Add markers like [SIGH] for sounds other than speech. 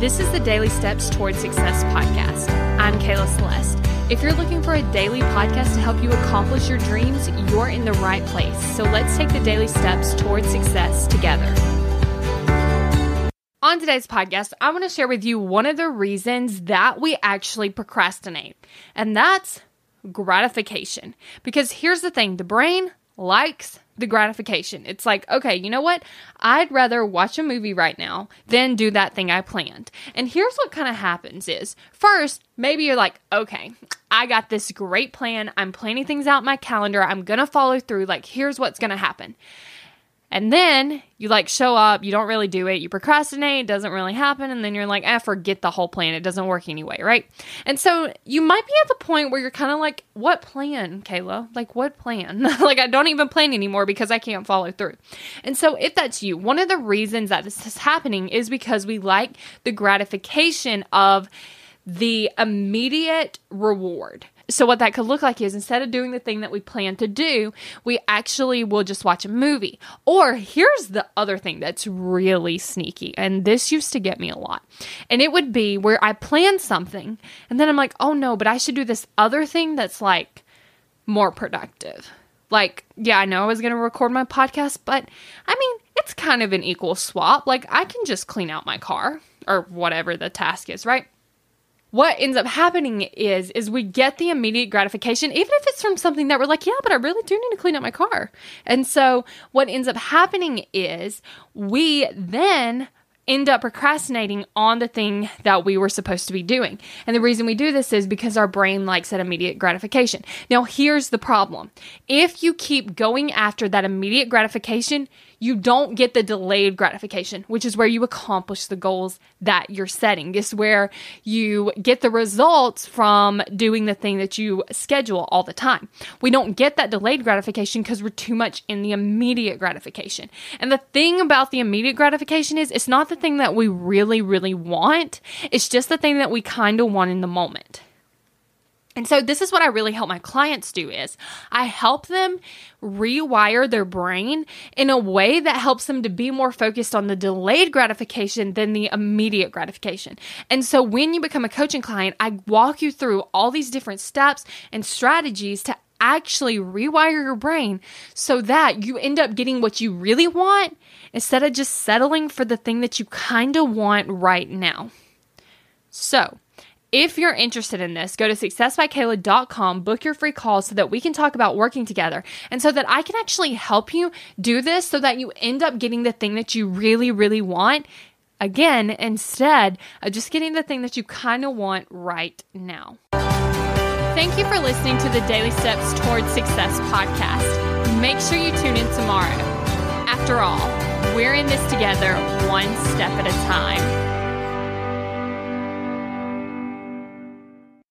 This is the Daily Steps Towards Success podcast. I'm Kayla Celeste. If you're looking for a daily podcast to help you accomplish your dreams, you're in the right place. So let's take the daily steps towards success together. On today's podcast, I want to share with you one of the reasons that we actually procrastinate, and that's gratification. Because here's the thing the brain likes the gratification. It's like, okay, you know what? I'd rather watch a movie right now than do that thing I planned. And here's what kind of happens is first, maybe you're like, okay, I got this great plan. I'm planning things out my calendar. I'm going to follow through. Like, here's what's going to happen. And then you like show up, you don't really do it, you procrastinate, it doesn't really happen, and then you're like, ah, forget the whole plan. It doesn't work anyway, right? And so you might be at the point where you're kind of like, what plan, Kayla? Like, what plan? [LAUGHS] like, I don't even plan anymore because I can't follow through. And so, if that's you, one of the reasons that this is happening is because we like the gratification of the immediate reward. So, what that could look like is instead of doing the thing that we plan to do, we actually will just watch a movie. Or here's the other thing that's really sneaky, and this used to get me a lot. And it would be where I plan something, and then I'm like, oh no, but I should do this other thing that's like more productive. Like, yeah, I know I was going to record my podcast, but I mean, it's kind of an equal swap. Like, I can just clean out my car or whatever the task is, right? What ends up happening is is we get the immediate gratification even if it's from something that we're like yeah but i really do need to clean up my car and so what ends up happening is we then end up procrastinating on the thing that we were supposed to be doing. And the reason we do this is because our brain likes that immediate gratification. Now, here's the problem if you keep going after that immediate gratification, you don't get the delayed gratification, which is where you accomplish the goals that you're setting. This is where you get the results from doing the thing that you schedule all the time. We don't get that delayed gratification because we're too much in the immediate gratification. And the thing about the immediate gratification is it's not the thing that we really, really want, it's just the thing that we kind of want in the moment. And so this is what I really help my clients do is I help them rewire their brain in a way that helps them to be more focused on the delayed gratification than the immediate gratification. And so when you become a coaching client, I walk you through all these different steps and strategies to actually rewire your brain so that you end up getting what you really want instead of just settling for the thing that you kind of want right now. So, if you're interested in this, go to successbykayla.com, book your free call so that we can talk about working together and so that I can actually help you do this so that you end up getting the thing that you really, really want. Again, instead of just getting the thing that you kind of want right now. Thank you for listening to the Daily Steps Towards Success podcast. Make sure you tune in tomorrow. After all, we're in this together, one step at a time.